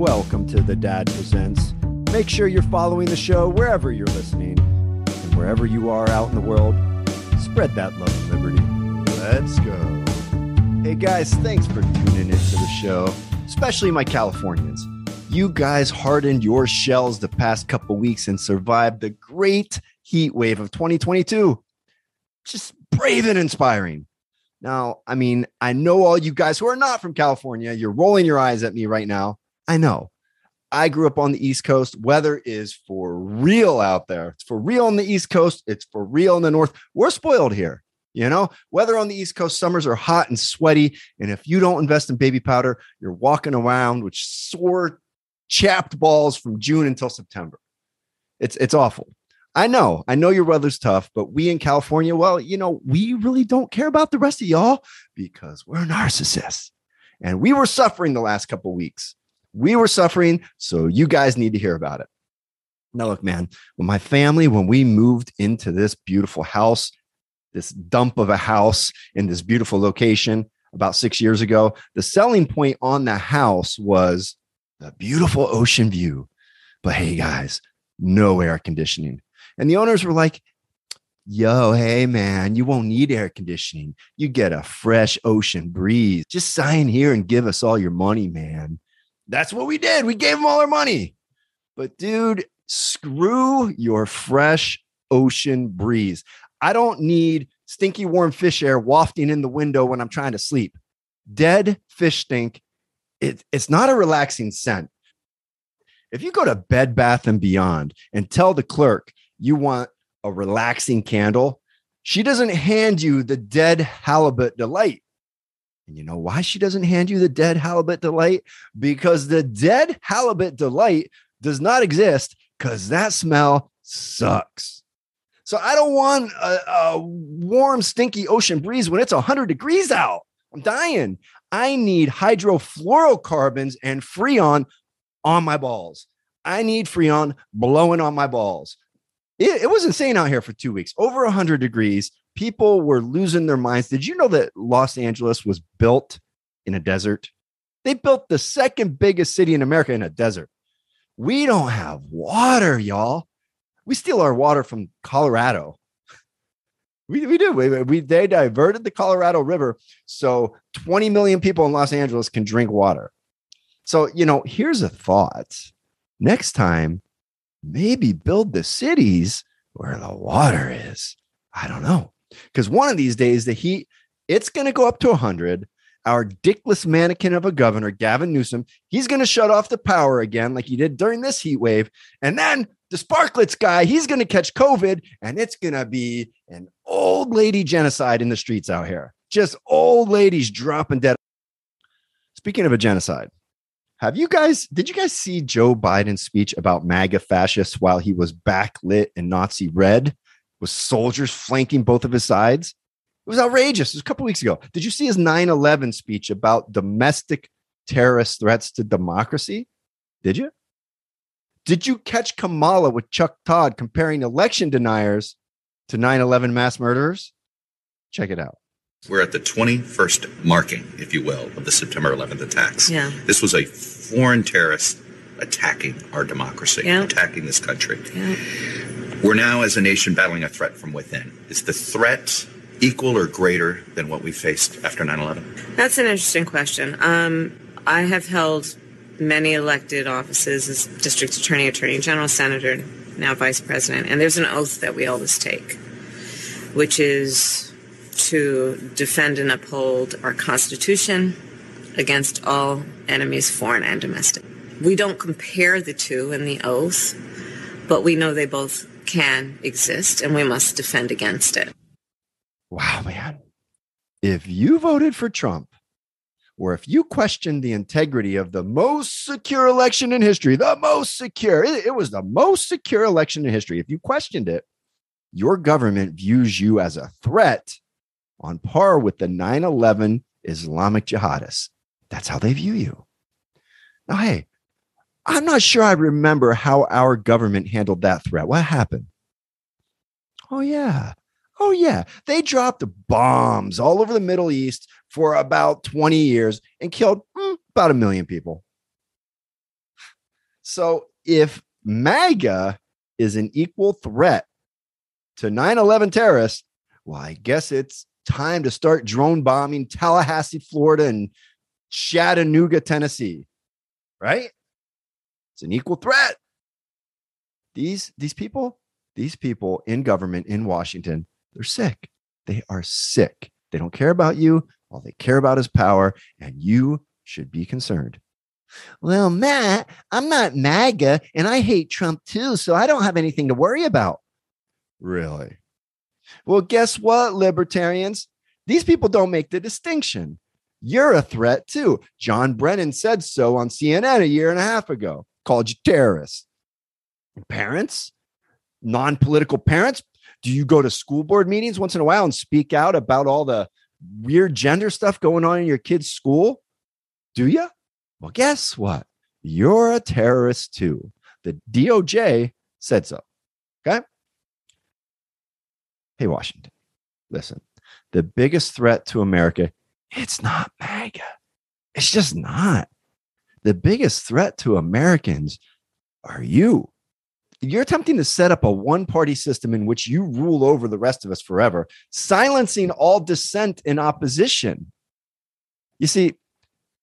Welcome to The Dad Presents. Make sure you're following the show wherever you're listening. And wherever you are out in the world, spread that love and liberty. Let's go. Hey guys, thanks for tuning into the show, especially my Californians. You guys hardened your shells the past couple weeks and survived the great heat wave of 2022. Just brave and inspiring. Now, I mean, I know all you guys who are not from California, you're rolling your eyes at me right now. I know. I grew up on the East Coast. Weather is for real out there. It's for real on the East Coast. It's for real in the North. We're spoiled here. You know, weather on the East Coast, summers are hot and sweaty. And if you don't invest in baby powder, you're walking around with sore, chapped balls from June until September. It's it's awful. I know, I know your weather's tough, but we in California, well, you know, we really don't care about the rest of y'all because we're narcissists. And we were suffering the last couple weeks. We were suffering, so you guys need to hear about it. Now, look, man, when my family, when we moved into this beautiful house, this dump of a house in this beautiful location about six years ago, the selling point on the house was the beautiful ocean view. But hey, guys, no air conditioning. And the owners were like, yo, hey, man, you won't need air conditioning. You get a fresh ocean breeze. Just sign here and give us all your money, man. That's what we did. We gave them all our money. But dude, screw your fresh ocean breeze. I don't need stinky warm fish air wafting in the window when I'm trying to sleep. Dead fish stink. It, it's not a relaxing scent. If you go to Bed Bath and Beyond and tell the clerk you want a relaxing candle, she doesn't hand you the dead halibut delight. And you know why she doesn't hand you the dead halibut delight? Because the dead halibut delight does not exist because that smell sucks. So I don't want a, a, warm, stinky ocean breeze when it's 100 degrees out. I'm dying. I need hydrofluorocarbons and Freon on my balls. I need Freon blowing on my balls. It, it was insane out here for two weeks, over 100 degrees people were losing their minds. Did you know that Los Angeles was built in a desert? They built the second biggest city in America in a desert. We don't have water, y'all. We steal our water from Colorado. We, we do. We, we, they diverted the Colorado River so 20 million people in Los Angeles can drink water. So, you know, here's a thought. Next time, maybe build the cities where the water is. I don't know because one of these days the heat it's going to go up to 100 our dickless mannequin of a governor gavin newsom he's going to shut off the power again like he did during this heat wave. And then the Sparkletts guy he's going to catch covid and it's going to be an old lady genocide in the streets out here. Just old ladies dropping dead. Speaking of a genocide have you guys did you guys see joe biden's speech about maga fascists while he was backlit in nazi red with soldiers flanking both of his sides. It was outrageous. It was a couple weeks ago. Did you see his 9 11 speech about domestic terrorist threats to democracy? Did you? Did you catch Kamala with Chuck Todd comparing election deniers to 9 11 mass murderers? Check it out. We're at the 21st marking, if you will, of the September 11th attacks. Yeah. This was a foreign terrorist attacking our democracy, yeah. attacking this country. Yeah. We're now, as a nation, battling a threat from within. Is the threat equal or greater than what we faced after 9 11? That's an interesting question. Um, I have held many elected offices as district attorney, attorney general, senator, now vice president, and there's an oath that we always take, which is to defend and uphold our Constitution against all enemies, foreign and domestic. We don't compare the two in the oath, but we know they both can exist and we must defend against it. Wow, man. If you voted for Trump, or if you questioned the integrity of the most secure election in history, the most secure, it, it, was the most secure election in history. If you questioned it, your government views you as a threat on par with the 9 11 Islamic jihadists. That's how they view you. Now, hey, I'm not sure I remember how our government handled that threat. What happened? Oh, yeah. Oh, yeah. They dropped bombs all over the Middle East for about 20 years and killed mm, about a million people. So if MAGA is an equal threat to 9 11 terrorists, well, I guess it's time to start drone bombing Tallahassee, Florida, and Chattanooga, Tennessee, right? It's an equal threat. These, these people, these people in government in Washington, they're sick. They are sick. They don't care about you. All they care about is power, and you should be concerned. Well, Matt, I'm not MAGA and I hate Trump too, so I don't have anything to worry about. Really? Well, guess what, libertarians? These people don't make the distinction. You're a threat too. John Brennan said so on CNN a year and a half ago, called you terrorists. Parents, non political parents, do you go to school board meetings once in a while and speak out about all the weird gender stuff going on in your kid's school? Do you? Well, guess what? You're a terrorist too. The DOJ said so. Okay. Hey, Washington, listen, the biggest threat to America, it's not MAGA. It's just not. The biggest threat to Americans are you. You're attempting to set up a one party system in which you rule over the rest of us forever, silencing all dissent and opposition. You see,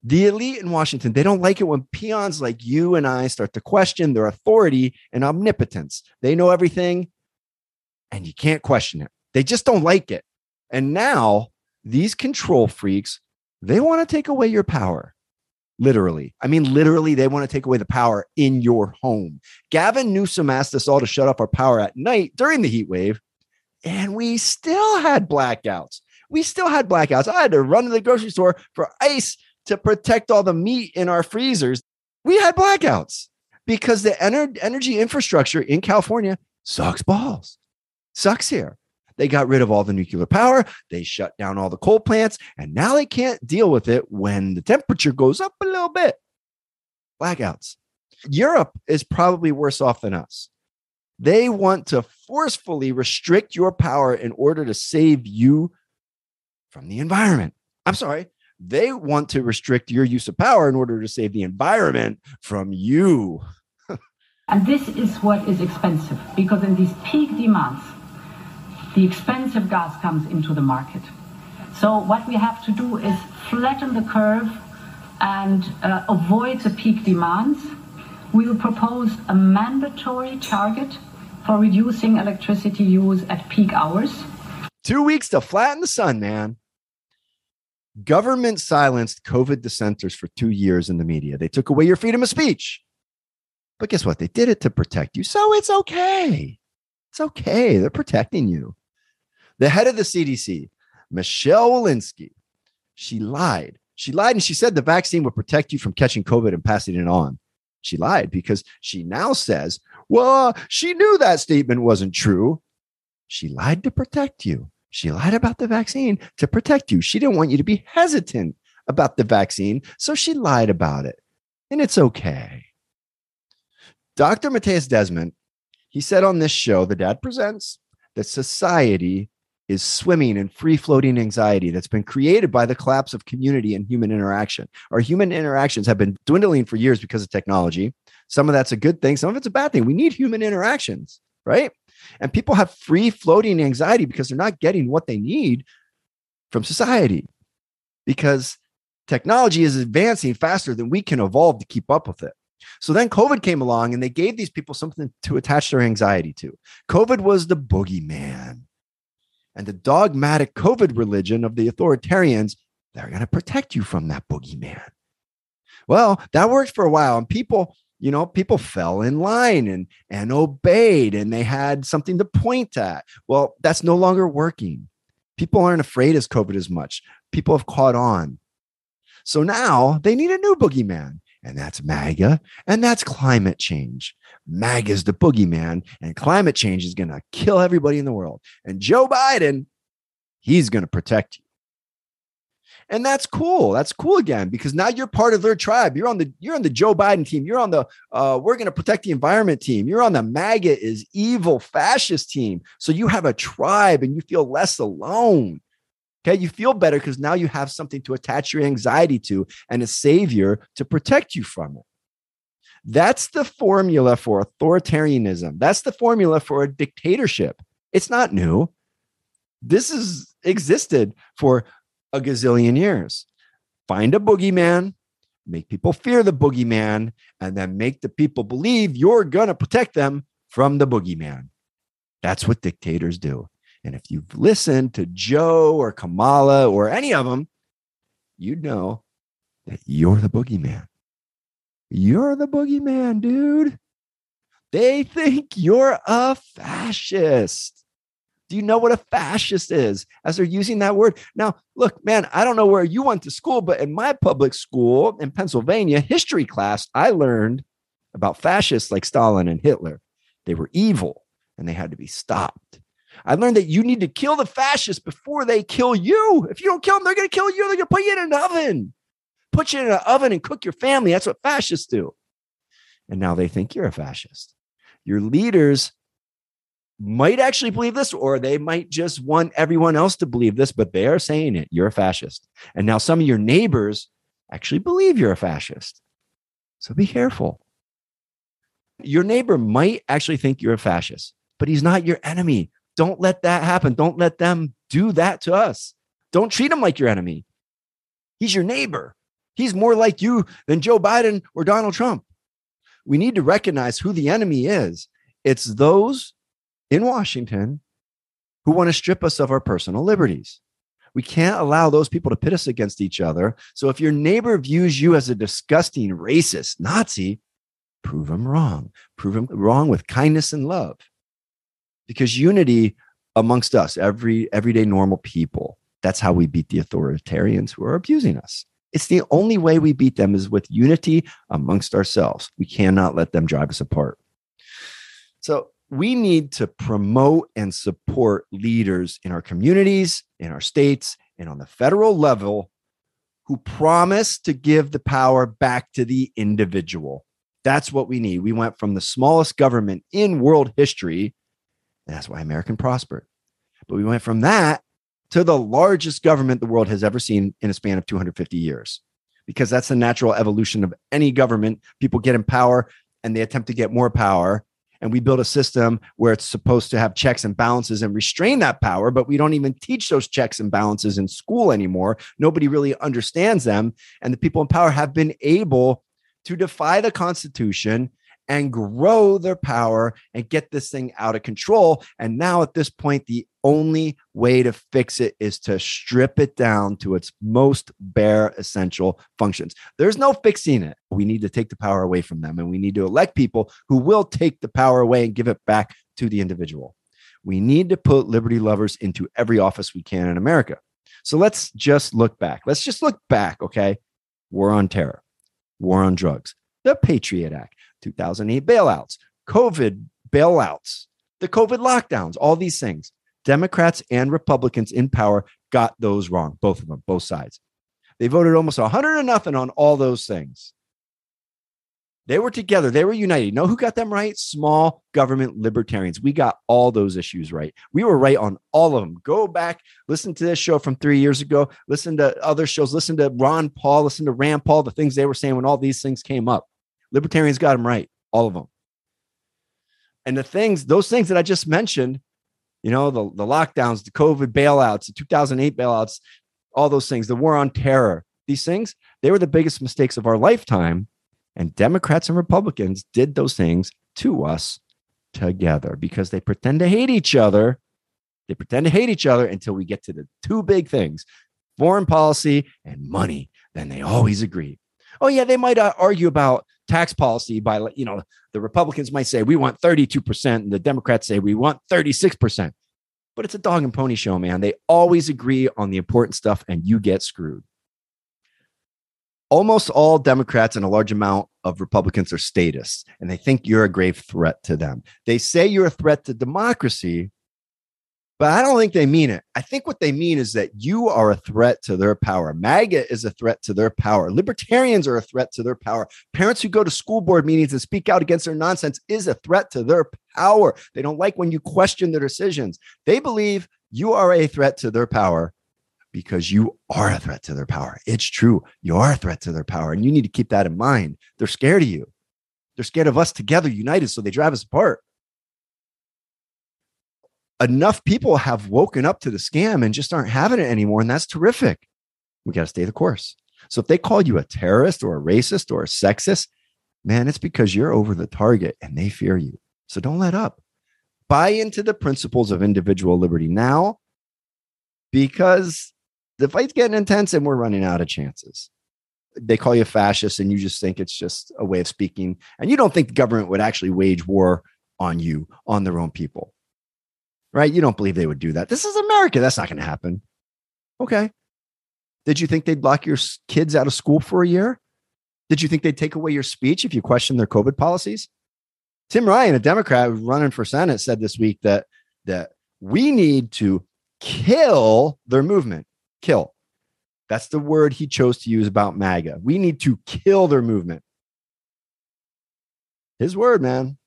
the elite in Washington, they don't like it when peons like you and I start to question their authority and omnipotence. They know everything and you can't question it. They just don't like it. And now these control freaks, they want to take away your power. Literally. I mean, literally, they want to take away the power in your home. Gavin Newsom asked us all to shut off our power at night during the heat wave, and we still had blackouts. We still had blackouts. I had to run to the grocery store for ice to protect all the meat in our freezers. We had blackouts because the ener- energy infrastructure in California sucks balls, sucks here. They got rid of all the nuclear power. They shut down all the coal plants. And now they can't deal with it when the temperature goes up a little bit. Blackouts. Europe is probably worse off than us. They want to forcefully restrict your power in order to save you from the environment. I'm sorry. They want to restrict your use of power in order to save the environment from you. and this is what is expensive because in these peak demands, the expensive gas comes into the market. So what we have to do is flatten the curve and uh, avoid the peak demands. We will propose a mandatory target for reducing electricity use at peak hours. Two weeks to flatten the sun, man. Government silenced COVID dissenters for two years in the media. They took away your freedom of speech. But guess what? They did it to protect you. So it's okay. It's okay. They're protecting you. The head of the CDC, Michelle Walensky, she lied. She lied and she said the vaccine would protect you from catching COVID and passing it on. She lied because she now says, well, uh, she knew that statement wasn't true. She lied to protect you. She lied about the vaccine to protect you. She didn't want you to be hesitant about the vaccine. So she lied about it. And it's okay. Dr. Mattias Desmet, he said on this show, The Dad Presents, that society is swimming in free floating anxiety that's been created by the collapse of community and human interaction. Our human interactions have been dwindling for years because of technology. Some of that's a good thing, some of it's a bad thing. We need human interactions, right? And people have free floating anxiety because they're not getting what they need from society because technology is advancing faster than we can evolve to keep up with it. So then COVID came along and they gave these people something to attach their anxiety to. COVID was the boogeyman and the dogmatic COVID religion of the authoritarians, they're going to protect you from that boogeyman. Well, that worked for a while, and people, you know, people fell in line and and obeyed, and they had something to point at. Well, that's no longer working. People aren't afraid as COVID as much. People have caught on. So now they need a new boogeyman, and that's MAGA, and that's climate change. MAGA is the boogeyman, and climate change is going to kill everybody in the world. And Joe Biden, he's going to protect you. And that's cool. That's cool again because now you're part of their tribe. You're on the you're on the Joe Biden team. You're on the uh, we're going to protect the environment team. You're on the MAGA is evil fascist team. So you have a tribe and you feel less alone. Okay, you feel better because now you have something to attach your anxiety to and a savior to protect you from it. That's the formula for authoritarianism. That's the formula for a dictatorship. It's not new. This has existed for a gazillion years. Find a boogeyman, make people fear the boogeyman, and then make the people believe you're going to protect them from the boogeyman. That's what dictators do. And if you've listened to Joe or Kamala or any of them, you'd know that you're the boogeyman. You're the boogeyman, dude. They think you're a fascist. Do you know what a fascist is as they're using that word? Now, look, man, I don't know where you went to school, but in my public school in Pennsylvania, history class, I learned about fascists like Stalin and Hitler. They were evil and they had to be stopped. I learned that you need to kill the fascists before they kill you. If you don't kill them, they're going to kill you. They're going to put you in an oven, put you in an oven and cook your family. That's what fascists do. And now they think you're a fascist. Your leaders might actually believe this, or they might just want everyone else to believe this, but they are saying it. You're a fascist. And now some of your neighbors actually believe you're a fascist. So be careful. Your neighbor might actually think you're a fascist, but he's not your enemy. Don't let that happen. Don't let them do that to us. Don't treat him like your enemy. He's your neighbor. He's more like you than Joe Biden or Donald Trump. We need to recognize who the enemy is. It's those in Washington who want to strip us of our personal liberties. We can't allow those people to pit us against each other. So if your neighbor views you as a disgusting racist Nazi, prove him wrong. Prove him wrong with kindness and love. Because unity amongst us, every everyday normal people, that's how we beat the authoritarians who are abusing us. It's the only way we beat them is with unity amongst ourselves. We cannot let them drive us apart. So we need to promote and support leaders in our communities, in our states, and on the federal level who promise to give the power back to the individual. That's what we need. We went from the smallest government in world history, that's why American prospered. But we went from that to the largest government the world has ever seen in a span of 250 years, because that's the natural evolution of any government. People get in power and they attempt to get more power and we build a system where it's supposed to have checks and balances and restrain that power but we don't even teach those checks and balances in school anymore nobody really understands them and the people in power have been able to defy the constitution and grow their power and get this thing out of control. And now at this point, the only way to fix it is to strip it down to its most bare essential functions. There's no fixing it. We need to take the power away from them and we need to elect people who will take the power away and give it back to the individual. We need to put liberty lovers into every office we can in America. So let's just look back. Let's just look back, okay? War on terror, war on drugs, the Patriot Act, 2008 bailouts, COVID bailouts, the COVID lockdowns, all these things. Democrats and Republicans in power got those wrong, both of them, both sides. They voted almost 100 to nothing on all those things. They were together. They were united. Know who got them right? Small government libertarians. We got all those issues right. We were right on all of them. Go back, listen to this show from three years ago. Listen to other shows. Listen to Ron Paul. Listen to Rand Paul. The things they were saying when all these things came up. Libertarians got them right, all of them. And the things, those things that I just mentioned, you know, the, the lockdowns, the COVID bailouts, the 2008 bailouts, all those things, the war on terror, these things, they were the biggest mistakes of our lifetime. And Democrats and Republicans did those things to us together because they pretend to hate each other. They pretend to hate each other until we get to the two big things foreign policy and money. Then they always agree. Oh, yeah, they might uh, argue about tax policy by, you know, the Republicans might say we want 32%, and the Democrats say we want 36%. But it's a dog and pony show, man. They always agree on the important stuff, and you get screwed. Almost all Democrats and a large amount of Republicans are statists, and they think you're a grave threat to them. They say you're a threat to democracy, but I don't think they mean it. I think what they mean is that you are a threat to their power. MAGA is a threat to their power. Libertarians are a threat to their power. Parents who go to school board meetings and speak out against their nonsense is a threat to their power. They don't like when you question their decisions. They believe you are a threat to their power because you are a threat to their power. It's true. You are a threat to their power. And you need to keep that in mind. They're scared of you. They're scared of us together, united, so they drive us apart. Enough people have woken up to the scam and just aren't having it anymore. And that's terrific. We got to stay the course. So if they call you a terrorist or a racist or a sexist, man, it's because you're over the target and they fear you. So don't let up. Buy into the principles of individual liberty now because the fight's getting intense and we're running out of chances. They call you fascist and you just think it's just a way of speaking. And you don't think the government would actually wage war on you, on their own people, right? You don't believe they would do that. This is America. That's not going to happen. Okay. Did you think they'd lock your kids out of school for a year? Did you think they'd take away your speech if you question their COVID policies? Tim Ryan, a Democrat running for Senate, said this week that that we need to kill their movement. Kill. That's the word he chose to use about MAGA. We need to kill their movement. His word, man.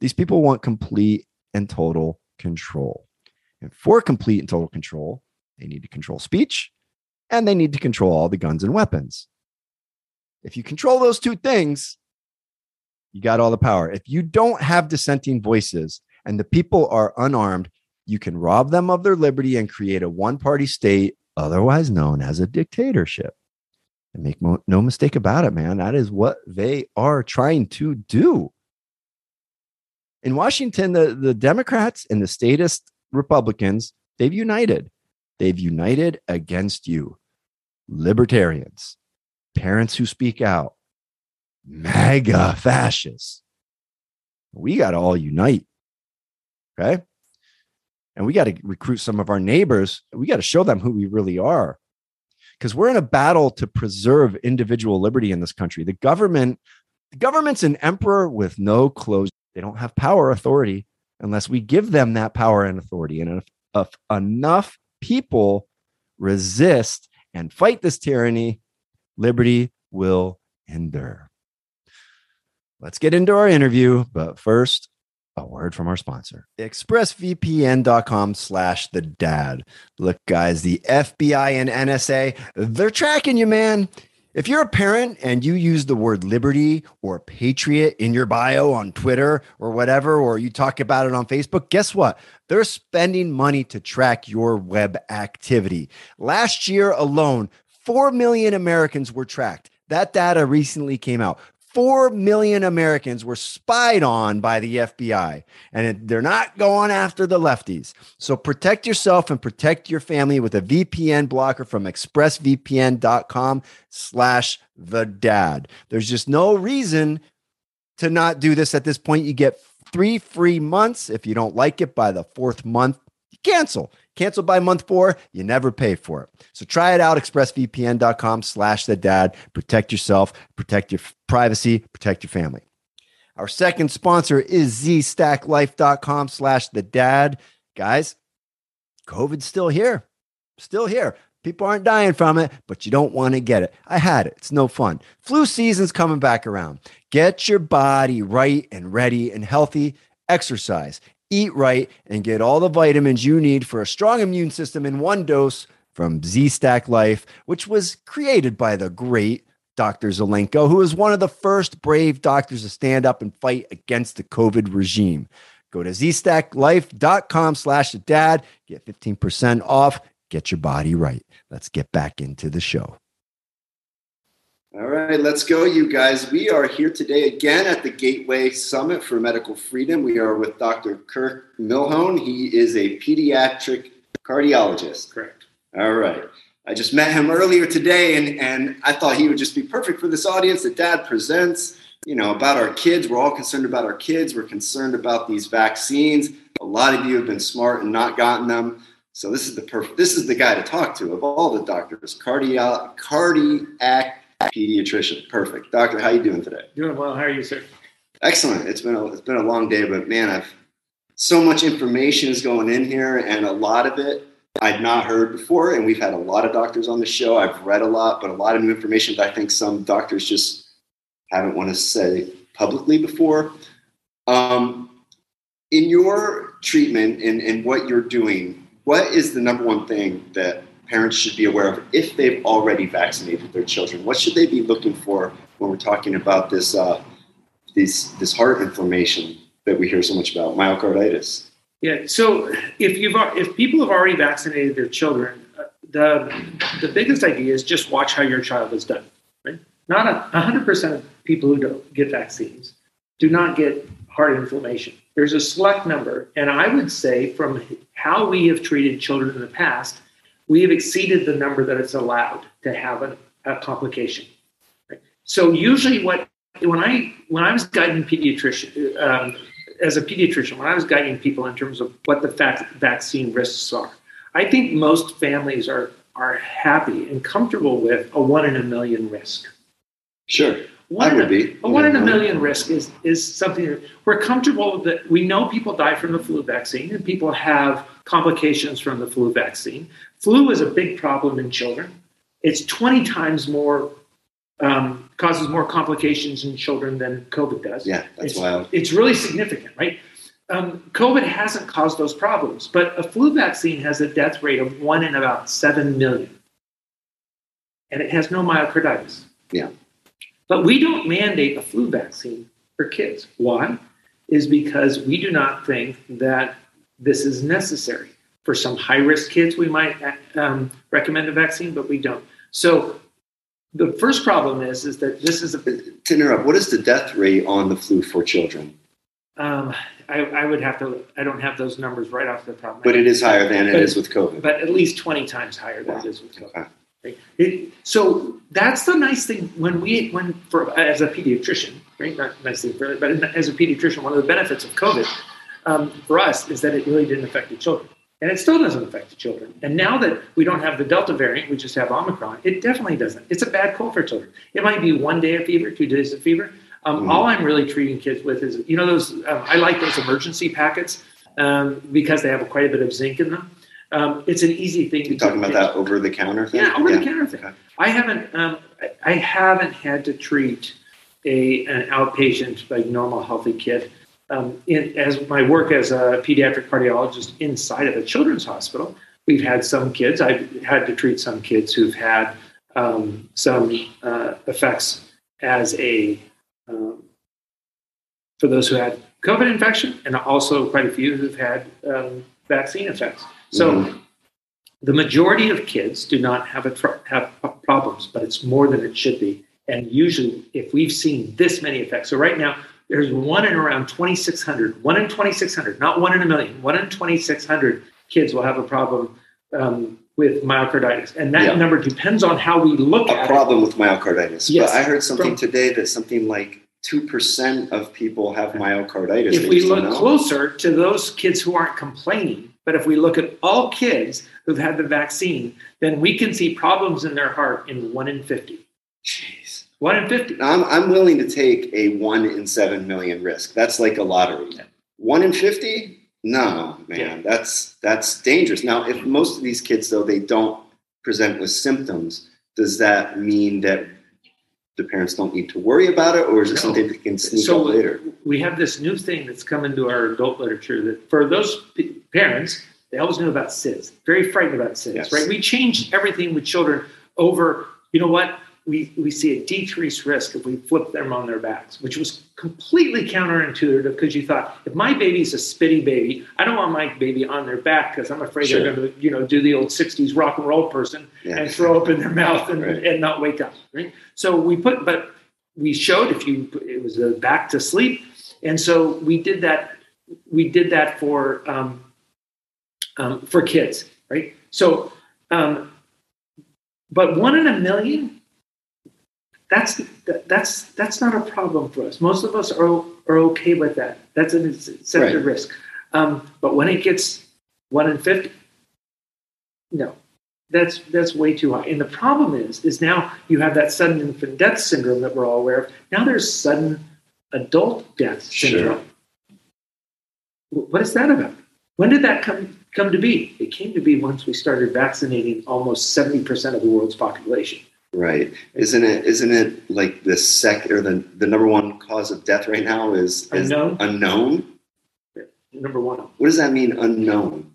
These people want complete and total control. And for complete and total control, they need to control speech and they need to control all the guns and weapons. If you control those two things, you got all the power. If you don't have dissenting voices and the people are unarmed, you can rob them of their liberty and create a one party state, otherwise known as a dictatorship. And make mo- no mistake about it, man, that is what they are trying to do. In Washington, the, the Democrats and the statist Republicans, they've united. They've united against you, libertarians, parents who speak out, MAGA fascists. We got to all unite. Okay and we got to recruit some of our neighbors. We got to show them who we really are. Because we're in a battle to preserve individual liberty in this country. The government, the government's an emperor with no clothes. They don't have power authority unless we give them that power and authority. And if, if enough people resist and fight this tyranny, liberty will endure. Let's get into our interview. But first, a word from our sponsor expressvpn.com slash the dad look guys the fbi and nsa they're tracking you man if you're a parent and you use the word liberty or patriot in your bio on twitter or whatever or you talk about it on facebook guess what? They're spending money to track your web activity. Last year alone 4 million americans were tracked. That data recently came out. 4 million Americans were spied on by the FBI, and they're not going after the lefties. So protect yourself and protect your family with a VPN blocker from expressvpn.com slash the dad. There's just no reason to not do this at this point. You get three free months. If you don't like it by the fourth month, you cancel. Cancel by month four, you never pay for it. So try it out, expressvpn.com slash the dad. Protect yourself, protect your privacy, protect your family. Our second sponsor is zstacklife.com slash the dad. Guys, COVID's still here. Still here. People aren't dying from it, but you don't want to get it. I had it. It's no fun. Flu season's coming back around. Get your body right and ready and healthy. Exercise eat right, and get all the vitamins you need for a strong immune system in one dose from Z Stack Life, which was created by the great Dr. Zelenko, who was one of the first brave doctors to stand up and fight against the COVID regime. Go to zstacklife.com slash the dad, get 15% off, get your body right. Let's get back into the show. All right, let's go, you guys. We are here today again at the Gateway Summit for Medical Freedom. We are with Dr. Kirk Milhoan. He is a pediatric cardiologist. Correct. All right. I just met him earlier today, and, and I thought he would just be perfect for this audience that Dad presents. You know, about our kids. We're all concerned about our kids. We're concerned about these vaccines. A lot of you have been smart and not gotten them. So this is the perfect. This is the guy to talk to of all the doctors. Cardio, cardiac pediatrician. Perfect. Doctor, how you doing today? Doing well. How are you, sir? Excellent. It's been a, it's been a long day, but man, I've so much information is going in here, and a lot of it I'd not heard before. And we've had a lot of doctors on the show. I've read a lot, but a lot of new information that I think some doctors just haven't want to say publicly before. Um, in your treatment and, and what you're doing, what is the number one thing that parents should be aware of if they've already vaccinated their children? What should they be looking for when we're talking about this uh, this heart inflammation that we hear so much about, myocarditis. Yeah. So if you've if people have already vaccinated their children, uh, the the biggest idea is just watch how your child is done. Right? Not hundred percent of people who don't get vaccines do not get heart inflammation. There's a select number, and I would say from how we have treated children in the past, we have exceeded the number that it's allowed to have a, a complication. Right? So usually, what when I when I was guiding pediatrician um, as a pediatrician, when I was guiding people in terms of what the fac- vaccine risks are, I think most families are are happy and comfortable with a one in a million risk. Sure. One I in would a- be. A one in a million risk is is something that we're comfortable that we know people die from the flu vaccine and people have complications from the flu vaccine. Flu is a big problem in children. It's 20 times more um, causes more complications in children than COVID does. Yeah, that's it's, wild. It's really significant, right? Um, COVID hasn't caused those problems, but a flu vaccine has a death rate of one in about seven million, and it has no myocarditis. Yeah. But we don't mandate a flu vaccine for kids. Why? Is because we do not think that this is necessary. For some high risk kids, we might um, recommend a vaccine, but we don't. So the first problem is is that this is a To interrupt, what is the death rate on the flu for children? um, I, I would have to I don't have those numbers right off the top. But it is higher than it But- is with COVID. but at least 20 times higher than Wow. it is with COVID. Okay. Right? It, so that's the nice thing when we when for as a pediatrician, right? Not nice thing for but as a pediatrician, one of the benefits of COVID um, for us is that it really didn't affect the children, and it still doesn't affect the children. And now that we don't have the Delta variant, we just have Omicron. It definitely doesn't. It's a bad cold for children. It might be one day of fever, two days of fever. Um, Mhm. All I'm really treating kids with is you know those um, I like those emergency packets um, because they have quite a bit of zinc in them. Um, it's an easy thing to You're talking about that over the counter thing? Yeah, over the counter thing. Okay. I haven't um, I- I haven't had to treat a an outpatient like normal healthy kid. Um, in, as my work as a pediatric cardiologist inside of a children's hospital, we've had some kids. I've had to treat some kids who've had um, some uh, effects as a um, for those who had COVID infection, and also quite a few who've had um, vaccine effects. So Mhm. the majority of kids do not have a tr- have problems, but it's more than it should be. And usually, if we've seen this many effects, so right now there's one in around 2,600, one in 2,600, not one in a million, one in 2,600 kids will have a problem um, with myocarditis, and that Yeah. number depends on how we look A at problem with myocarditis. Yes. But I heard something From- today that something like 2% of people have myocarditis. If we look closer to those kids who aren't complaining, but if we look at all kids who've had the vaccine, then we can see problems in their heart in one in 50. Jeez. One in 50. I'm, I'm willing to take a 1 in 7 million risk. That's like a lottery. Yeah. 1 in 50? No, man. Yeah. That's that's dangerous. Now, if most of these kids though they don't present with symptoms, does that mean that the parents don't need to worry about it or is it No. something that can sneak so up later? we have this new thing that's come into our adult literature that for those p- parents they always knew about SIDS, very frightened about SIDS, Yes. right? We changed everything with children over. You know what? We we see a decreased risk if we flip them on their backs, which was completely counterintuitive because you thought if my baby's a spitty baby, I don't want my baby on their back because I'm afraid Sure. they're going to you know do the old '60s rock and roll person Yeah. and throw up in their mouth and, Right. and not wake up. Right. So we put, but we showed if you it was a back to sleep, and so we did that. We did that for um, um, for kids, right? So, um, but one in a million. That's that's that's not a problem for us. Most of us are are okay with that. That's an accepted Right. risk. Um, but when it gets one in fifty, no, that's that's way too high. And the problem is, is now you have that sudden infant death syndrome that we're all aware of. Now there's sudden adult death syndrome. Wh- What is that about? When did that come come to be? It came to be once we started vaccinating almost seventy percent of the world's population. Right. Isn't it isn't it like the sec or the, the number one cause of death right now is, is Unknown. unknown? Number one, What does that mean unknown?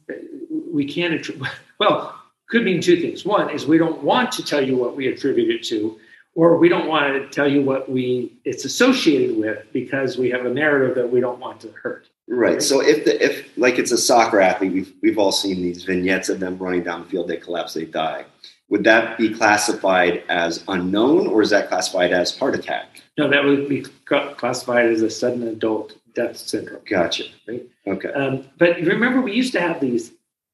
we can't attri- well could mean two things one is we don't want to tell you what we attribute it to or we don't want to tell you what we it's associated with because we have a narrative that we don't want to hurt. Right. So if the if like it's a soccer athlete, we've we've all seen these vignettes of them running down the field, they collapse, they die. Would that be classified as unknown, or is that classified as heart attack? No, that would be classified as a sudden adult death syndrome. Gotcha. Right. Okay. Um, but remember, we used to have these,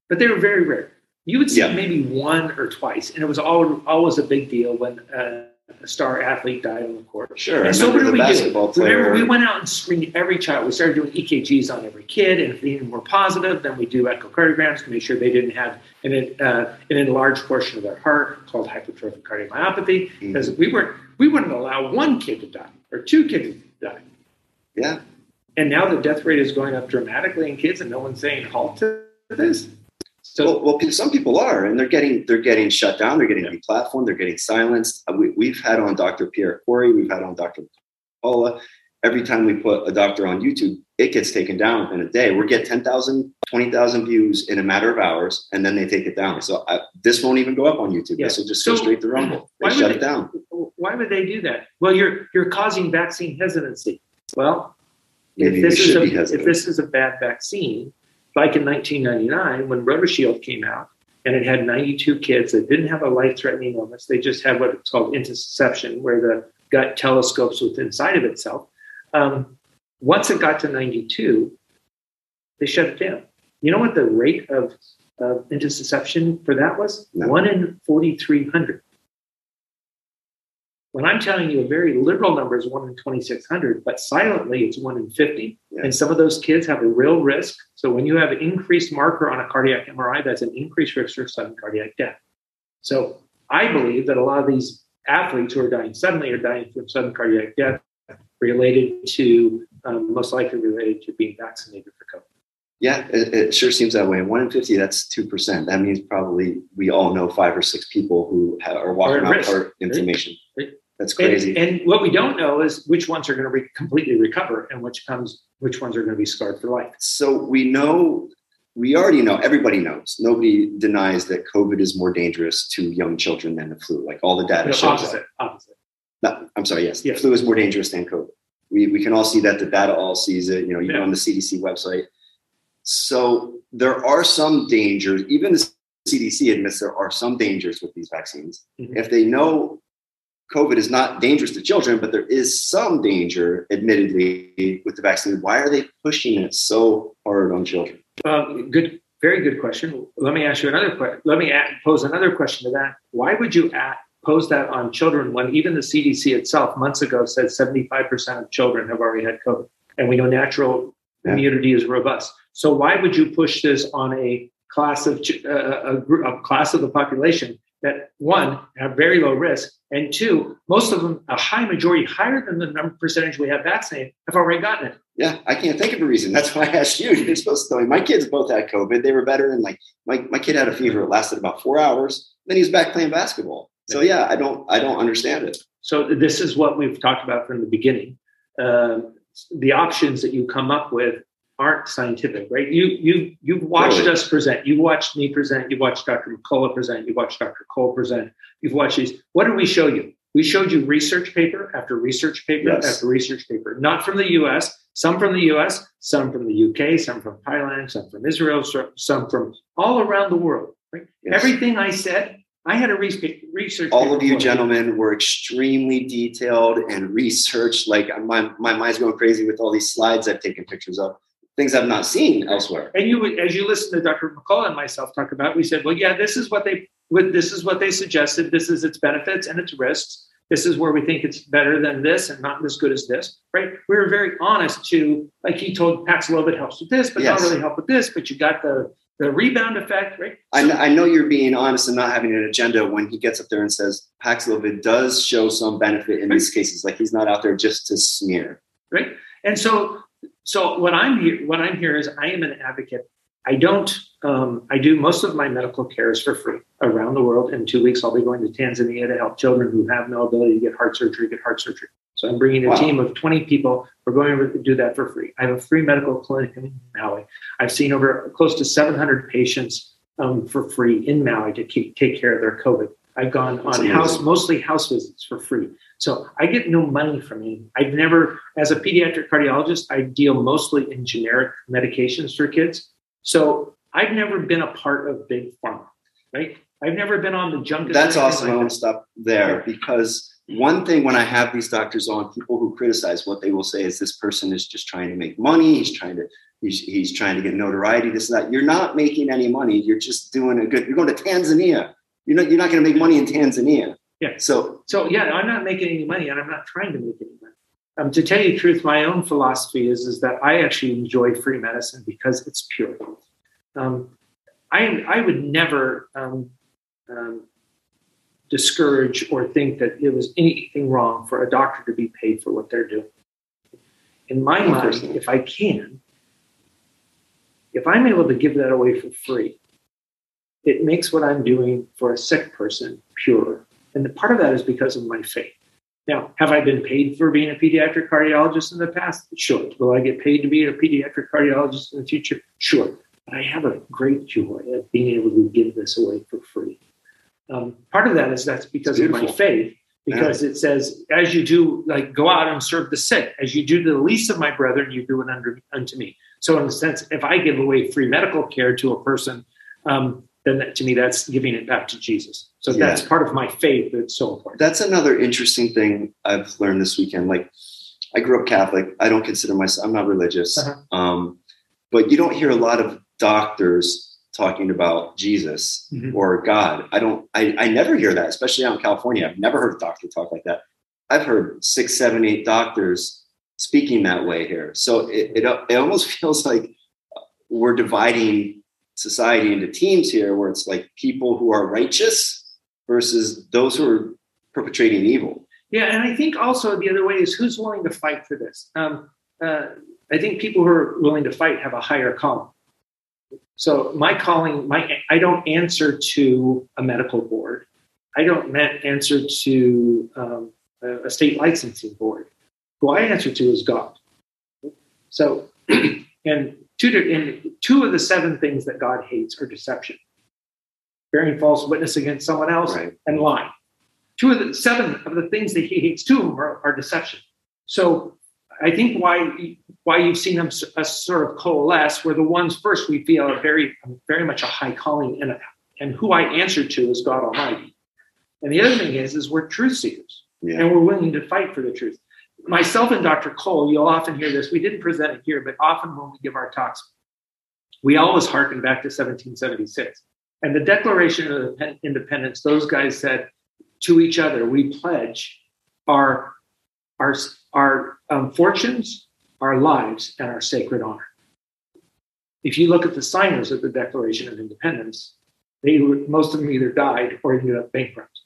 but they were very rare. You would see Yeah. maybe one or twice, and it was all, always a big deal when uh, star athlete died on the court. Sure. And so what remember did we basketball do? Remember, player. we went out and screened every child. We started doing EKGs on every kid, and if they were more positive, then we do echocardiograms to make sure they didn't have an, uh, an enlarged portion of their heart called hypertrophic cardiomyopathy. Mm-hmm. Because we weren't we wouldn't allow one kid to die or two kids to die. Yeah. And now the death rate is going up dramatically in kids, and no one's saying halt to this. So well, well, some people are, and they're getting they're getting shut down. They're getting deplatformed. They're getting silenced. Uh, We, we've had on Dr. Pierre Kory. We've had on Dr. Paula. Every time we put a doctor on YouTube, it gets taken down in a day. We get 10,000, 20,000 views in a matter of hours, and then they take it down. So I, this won't even go up on YouTube. Yeah. This will just So, go straight to Rumble. They shut they- it down. why would they do that? Well, you're you're causing vaccine hesitancy. Well, Maybe if this is a, if this is a bad vaccine, like in 1999 when Rubber RotaShield came out and it had 92 kids that didn't have a life-threatening illness, they just had what it's called intussusception, where the gut telescopes within inside of itself. Um, once it got to 92, they shut it down. You know what the rate of, of intussusception for that was? No. One in 4,300. When I'm telling you a very liberal number is one in 2,600, but silently it's one in 50. And some of those kids have a real risk. So when you have an increased marker on a cardiac MRI, that's an increased risk for sudden cardiac death. So I believe that a lot of these athletes who are dying suddenly are dying from sudden cardiac death related to, um, most likely related to being vaccinated for COVID. Yeah, it, it sure seems that way. And one in 50, that's 2%. That means probably we all know five or six people who ha- are walking around risk. heart inflammation. That's And, crazy. and what we don't know is which ones are going to re- completely recover and which comes which ones are going to be scarred for life. So we know, we already know, everybody knows. Nobody denies that COVID is more dangerous to young children than the flu. Like all the data No, shows that. opposite, opposite. No, I'm sorry, yes, the flu is more dangerous than COVID. We, we can all see that. The data all sees it, you know, even Yeah. on the CDC website. So there are some dangers, even the CDC admits there are some dangers with these vaccines. Mhm. If they know COVID is not dangerous to children, but there is some danger, admittedly, with the vaccine, why are they pushing it so hard on children? Good, very good question. Let me ask you another question. Let me pose another question to that. Why would you at, pose that on children when even the CDC itself months ago said 75% of children have already had COVID, and we know natural Yeah. immunity is robust. So why would you push this on a class of uh, a, group, a class of the population that one have very low risk, and two, most of them, a high majority, higher than the number percentage we have vaccinated, have already gotten it. Yeah, I can't think of a reason. That's why I asked you. You're supposed to tell me. My kids both had COVID. They were better. And like my, my kid had a fever. It lasted about four hours. Then he was back playing basketball. So yeah, I don't I don't understand it. So this is what we've talked about from the beginning. Um the options that you come up with aren't scientific, right? You you you've watched Totally. us present. you've watched me present. you've watched Dr. McCullough present. you've watched Dr. Cole present. You've watched these. What did we show you? We showed you research paper after research paper Yes. after research paper, not from the U.S. Some from the U.S., some from the U.K., some from Thailand, some from Israel, some from all around the world. Right? Yes. Everything I said, I had a research. All of you gentlemen were extremely detailed and researched. Like my my mind's going crazy with all these slides I've taken pictures of, things I've not seen elsewhere. And you, as you listen to Dr. McCullough and myself talk about, it, we said, well, yeah, this is what they, this is what they suggested. This is its benefits and its risks. This is where we think it's better than this and not as good as this, right? We were very honest to, like he told Paxlovid helps with this, but Yes. not really help with this. But you got the the rebound effect, right? I, kn- I know you're being honest and not having an agenda when he gets up there and says Paxlovid does show some benefit in these cases. Like he's not out there just to smear. right? And so, so what I'm here, what I'm here is I am an advocate. I don't, um, I do most of my medical cares for free around the world. In two weeks, I'll be going to Tanzania to help children who have no ability to get heart surgery get heart surgery. So I'm bringing a Wow. team of 20 people. We're going to do that for free. I have a free medical clinic in Maui. I've seen over close to 700 patients um, for free in Maui to keep, take care of their COVID. I've gone That's on amazing. house, mostly house visits for free. So I get no money from him. I've never, as a pediatric cardiologist, I deal mostly in generic medications for kids. So I've never been a part of big pharma, right? I've never been on the junket. That's awesome. I want to stop there because one thing when I have these doctors on, people who criticize what they will say is this person is just trying to make money. He's trying to he's, he's trying to get notoriety. This and that. You're not making any money. You're just doing a good. You're going to Tanzania. You're not. You're not going to make money in Tanzania. Yeah. So So yeah, I'm not making any money, and I'm not trying to make any money. Um, to tell you the truth, my own philosophy is is that I actually enjoy free medicine because it's pure. Um, I I would never um, um, discourage or think that it was anything wrong for a doctor to be paid for what they're doing. In my mind, if I can, if I'm able to give that away for free, it makes what I'm doing for a sick person pure. And the part of that is because of my faith. Now, have I been paid for being a pediatric cardiologist in the past? Sure. Will I get paid to be a pediatric cardiologist in the future? Sure. But I have a great joy of being able to give this away for free. Um, part of that is that's because of my faith, because it says, as you do, like, go out and serve the sick, as you do to the least of my brethren, you do it under, unto me. So, in a sense, if I give away free medical care to a person, um, then that, to me, that's giving it back to Jesus. So Yeah. that's part of my faith that's so important. that's another interesting thing I've learned this weekend. Like, I grew up Catholic. I don't consider myself. I'm not religious. Uh-huh. Um, but you don't hear a lot of doctors talking about Jesus Mhm. or God. I don't. I, I never hear that, especially out in California. I've never heard a doctor talk like that. I've heard six, seven, eight doctors speaking that way here. So it it, it almost feels like we're dividing society into teams here, where it's like people who are righteous versus those who are perpetrating evil. Yeah, and I think also the other way is who's willing to fight for this. Um, uh, I think people who are willing to fight have a higher calling. So my calling, my I don't answer to a medical board. I don't answer to um, a state licensing board. Who I answer to is God. So, and two, di- and two of the seven things that God hates are deception, bearing false witness against someone else, Right. and lying. Two of the seven of the things that He hates, two of them are, are deception. So, I think why why you've seen them us sort of coalesce were the ones first we feel are very very much a high calling and and who I answer to is God Almighty. And the other thing is is we're truth seekers Yeah. and we're willing to fight for the truth. Myself and Dr. Cole, you'll often hear this. We didn't present it here, but often when we give our talks, we always harken back to 1776. And the Declaration of Independence, those guys said to each other, we pledge our, our, our um, fortunes, our lives, and our sacred honor. If you look at the signers of the Declaration of Independence, they most of them either died or ended up bankrupt.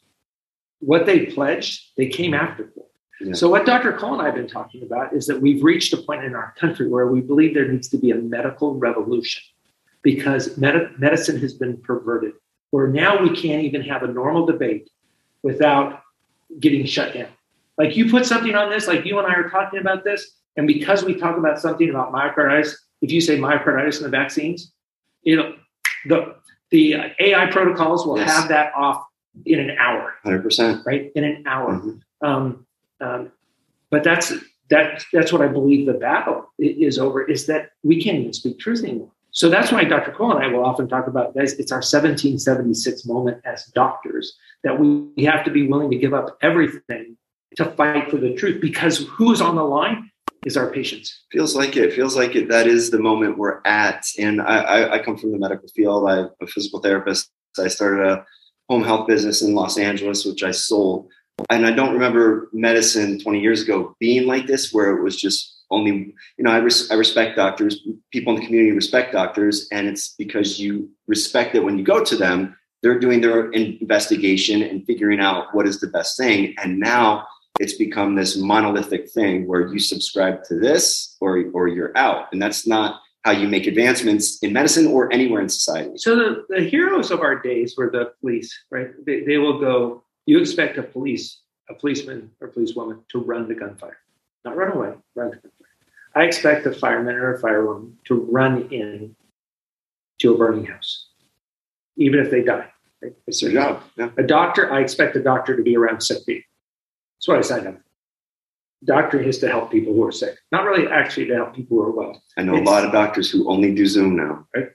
What they pledged, they came after for. Yeah. So, what Dr. Cole and I have been talking about is that we've reached a point in our country where we believe there needs to be a medical revolution because med- medicine has been perverted, where now we can't even have a normal debate without getting shut down. Like you put something on this, like you and I are talking about this, and because we talk about something about myocarditis, if you say myocarditis in the vaccines, it'll the the AI protocols will Yes. have that off in an hour, 100%. right? In an hour. Mhm. Um, um, but that's that that's what I believe the battle is over is that we can't even speak truth anymore. So that's why Dr. Cole and I will often talk about guys. It's our 1776 moment as doctors that we have to be willing to give up everything to fight for the truth because who's on the line is our patients. Feels like it. Feels like it. That is the moment we're at. And I, I, I come from the medical field. I'm a physical therapist. I started a home health business in Los Angeles, which I sold. And I don't remember medicine 20 years ago being like this, where it was just only, you know, I, res- I respect doctors. People in the community respect doctors. And it's because you respect that when you go to them, they're doing their investigation and figuring out what is the best thing. And now it's become this monolithic thing where you subscribe to this or or you're out and that's not how you make advancements in medicine or anywhere in society So the, the heroes of our days were the police, right? They, they will go. You expect a police, a policeman or policewoman to run to gunfire, not run away, run to gunfire. I expect a fireman or a firewoman to run in to a burning house, even if they die. Right? It's their job. Yeah. A doctor, I expect a doctor to be around sick people. That's what I signed up. for. Doctor is to help people who are sick, not really actually to help people who are well. I know a lot of doctors who only do Zoom now. Right.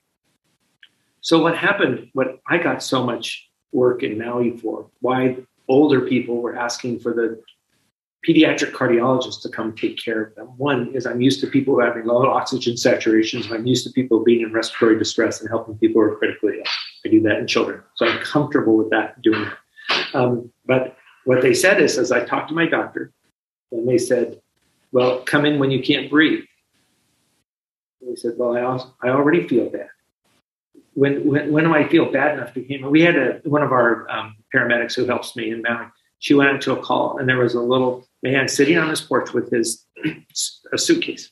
So what happened? What I got so much work in Maui for? Why older people were asking for the pediatric cardiologist to come take care of them. One is I'm used to people having low oxygen saturations. I'm used to people being in respiratory distress and helping people who are critically ill. I do that in children, so I'm comfortable with that doing it. Um, but what they said is, as I talked to my doctor, and they said, "Well, come in when you can't breathe." They said, "Well, I also, I already feel bad." When, when when do I feel bad enough to him? We had a one of our um, paramedics who helps me in Maui. She went out to a call, and there was a little man sitting on his porch with his a suitcase.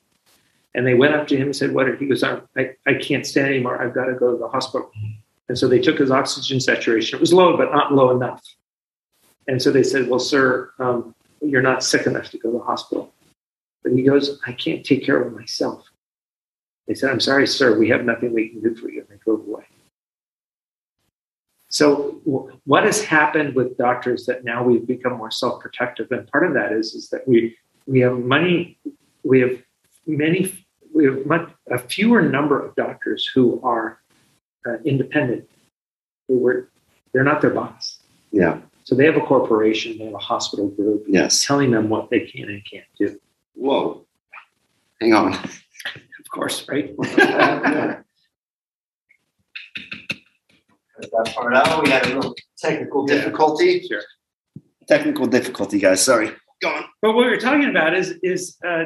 And they went up to him and said, "What?" He goes, "I I can't stand anymore. I've got to go to the hospital." And so they took his oxygen saturation. It was low, but not low enough. And so they said, "Well, sir, um, you're not sick enough to go to the hospital." But he goes, "I can't take care of myself." They said, I'm sorry, sir, we have nothing we can do for you. And they drove away. So, w- what has happened with doctors that now we've become more self protective? And part of that is, is that we, we have money, we have many, we have much, a fewer number of doctors who are uh, independent. They were, they're not their boss. Yeah. So they have a corporation, they have a hospital group Yes. telling them what they can and can't do. Whoa. Hang on. Of course, right? that part out. We had a little technical Yeah. difficulty. Sure. Technical difficulty, guys. Sorry. Go on. But what we're talking about is is uh,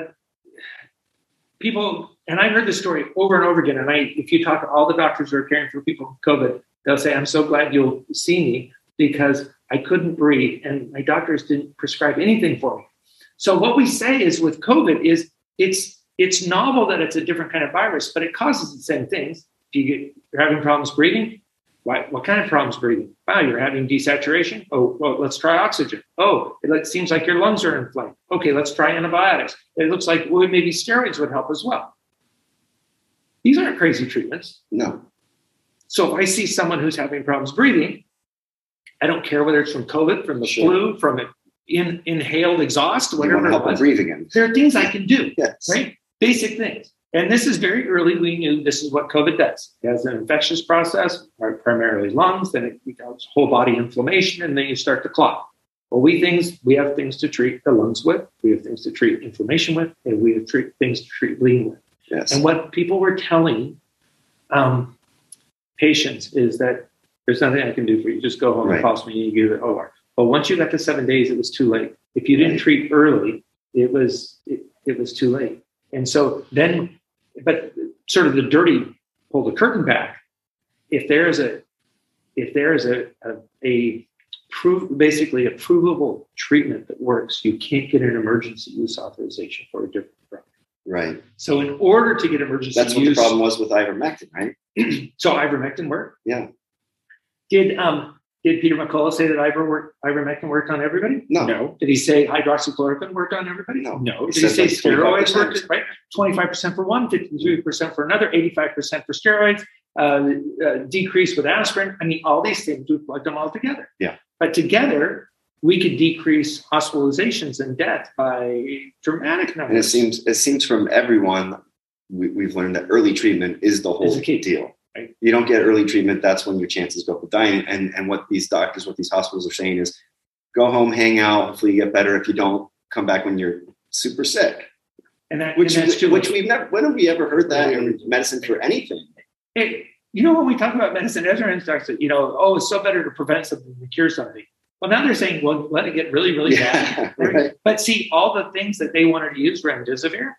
people, and I've heard this story over and over again. And I, if you talk to all the doctors who are caring for people with COVID, they'll say, "I'm so glad you'll see me because I couldn't breathe, and my doctors didn't prescribe anything for me." So what we say is with COVID is it's it's novel that it's a different kind of virus, but it causes the same things. If you get you're having problems breathing, why, what kind of problems breathing? Wow, you're having desaturation. Oh, well, let's try oxygen. Oh, it seems like your lungs are inflamed. Okay, let's try antibiotics. It looks like well, maybe steroids would help as well. These aren't crazy treatments. No. So if I see someone who's having problems breathing, I don't care whether it's from COVID, from the Sure. flu, from an in, inhaled exhaust, You want whatever to it help them breathe again. There are things I can do Yes. right? Basic things. And this is very early. We knew this is what COVID does. It has an infectious process, primarily lungs, then it becomes whole body inflammation, and then you start to clot. Well, we things we have things to treat the lungs with, we have things to treat inflammation with, and we have treat, things to treat bleeding with. Yes. And what people were telling um, patients is that there's nothing I can do for you. Just go home Right. and call me and you go to OR. But once you got to seven days, it was too late. If you didn't Right. treat early, it was it, it was too late. And so then, but sort of the dirty pull the curtain back. If there is a if there is a a, a prove basically a provable treatment that works, you can't get an emergency use authorization for a different drug. right. So in order to get emergency That's what use, the problem was with ivermectin, right? so ivermectin worked. Yeah. Did um did Peter McCullough say that iver work, ivermectin worked on everybody? No. No. Did he say hydroxychloroquine worked on everybody? No. No. He Did he say said like steroids worked? Right. Twenty five percent for one, 53 percent for another, eighty five percent for steroids, uh, uh, decrease with aspirin. I mean, all these things we plugged them all together. Yeah. But together. We could decrease hospitalizations and death by dramatic numbers. And it seems it seems from everyone we, we've learned that early treatment is the whole Is the key. deal. Right. You don't get early treatment, that's when your chances go up with dying. And and what these doctors, what these hospitals are saying is go home, hang out, hopefully you get better. If you don't, come back when you're super sick. and that, Which and too which we've never when have we ever heard that in medicine for anything? Hey, you know, when we talk about medicine, everyone starts to, you know, oh, it's so better to prevent something than cure something. Well, now they're saying, well, let it get really, really bad. Yeah, right. But see, all the things that they wanted to use, remdesivir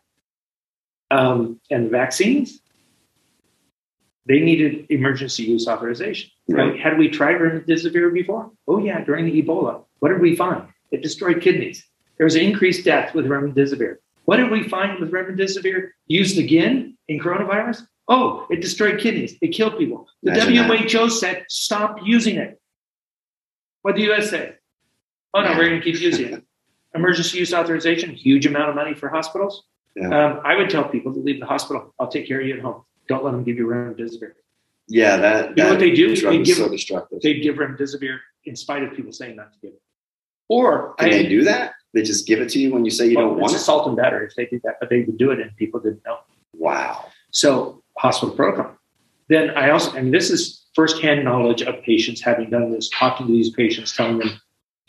um, and vaccines, they needed emergency use authorization. Right. Had we tried remdesivir before? Oh, yeah, during the Ebola. What did we find? It destroyed kidneys. There was increased death with remdesivir. What did we find with remdesivir used again in coronavirus? Oh, it destroyed kidneys. It killed people. The Imagine that. WHO said stop using it. What did the US say? Oh no, we're going to keep using it. Emergency use authorization, huge amount of money for hospitals. Yeah. Um, I would tell people to leave the hospital. I'll take care of you at home. Don't let them give you remdesivir. Yeah, that, You know what they do? They give- so destructive. They give remdesivir in spite of people saying not to give it. Or Can I, they do that? They just give it to you when you say you well, don't want it's it? assault and battery if they did that, but they would do it and people didn't know. Wow. So hospital protocol. Then I also, I mean, this is firsthand knowledge of patients having done this, talking to these patients, telling them,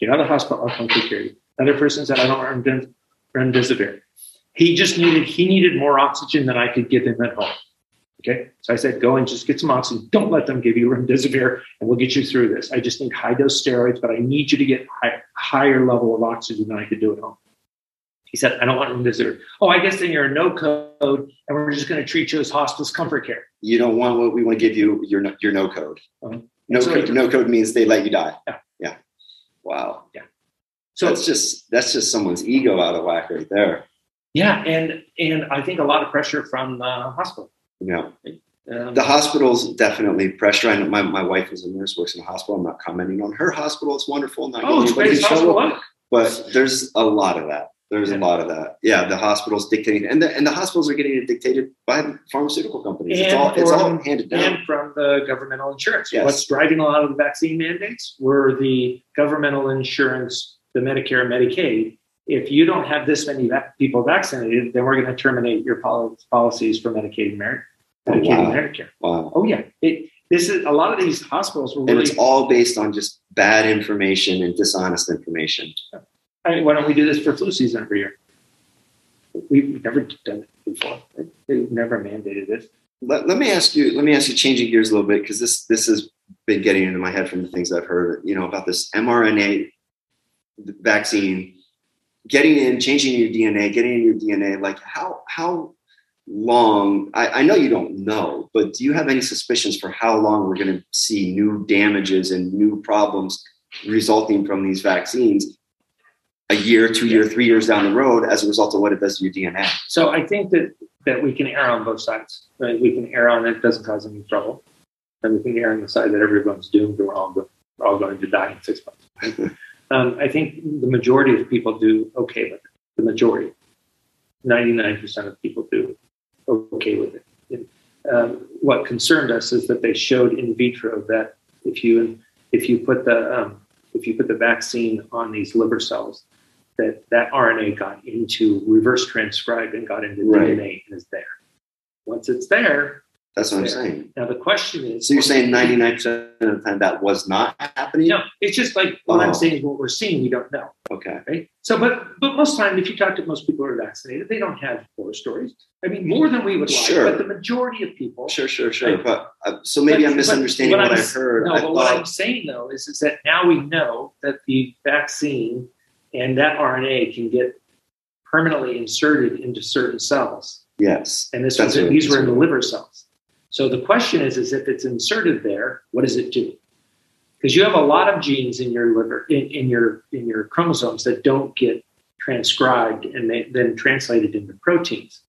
get out of the hospital, I'll come take care of you. Another person said, I don't want remdes- remdesivir. He just needed, he needed more oxygen than I could give him at home. Okay. So I said, go and just get some oxygen. Don't let them give you remdesivir and we'll get you through this. I just need high dose steroids, but I need you to get high, higher level of oxygen than I could do at home. He said, I don't want remdesivir. Oh, I guess then you're a no code and we're just going to treat you as hospice comfort care. You don't want what we want to give you your no, your no code. Uh-huh. No So- code, no code means they let you die. Yeah. Yeah. Wow. Yeah. So that's just that's just someone's ego out of whack right there. Yeah, and and I think a lot of pressure from the hospital. Know, Um, the hospital's definitely pressure. I know my, my wife is a nurse, works in a hospital. I'm not commenting on her hospital. It's wonderful. Not oh, it's great hospital. but there's a lot of that. There's a lot of that. Yeah, the hospitals dictating, and the and the hospitals are getting it dictated by pharmaceutical companies. it's all it's all handed down. And from the governmental insurance. Yes. What's driving a lot of the vaccine mandates were the governmental insurance, the Medicare and Medicaid. If you don't have this many people vaccinated, then we're going to terminate your policies for Medicaid and Oh, wow. Medicare. wow. Oh yeah, it, this is a lot of these hospitals were And it's all based on just bad information and dishonest information. I mean, why don't we do this for flu season every year? We've never done it before. They've never mandated this. Let, let me ask you. Let me ask you. Changing gears a little bit because this this has been getting into my head from the things I've heard. You know about this mRNA vaccine, getting in, changing your DNA, getting in your DNA. Like how how long? I, I know you don't know, but do you have any suspicions for how long we're going to see new damages and new problems resulting from these vaccines? A year, two year, three years down the road, as a result of what it does to your DNA. So I think that that we can err on both sides. Right? We can err on it doesn't cause any trouble, and we can err on the side that everyone's doomed. We're all go- we're all going to die in six months. um, I think the majority of people do okay with it. The majority, ninety nine percent of people do okay with it. And, um, what concerned us is that they showed in vitro that if you if you put the um, if you put the vaccine on these liver cells, that that RNA got into reverse transcribed and got into Right. DNA and is there. Once it's there, That's what I'm saying. now the question is. So you're saying 99% of the time that was not happening? No, it's just like what Oh. I'm saying is what we're seeing. We don't know, Okay. right? So, but but most time, if you talk to most people who are vaccinated, they don't have horror stories. I mean, more than we would Sure. like, but the majority of people. Sure, sure, sure. Right. But uh, so maybe But- I'm misunderstanding what, I'm I heard. No, I but what I'm saying though is, is that now we know that the vaccine and that RNA can get permanently inserted into certain cells. yes. And this was, these were in the liver cells. So the question is, is if it's inserted there, what does it do? Because you have a lot of genes in your liver, in, in your in your chromosomes that don't get transcribed and they, then translated into proteins.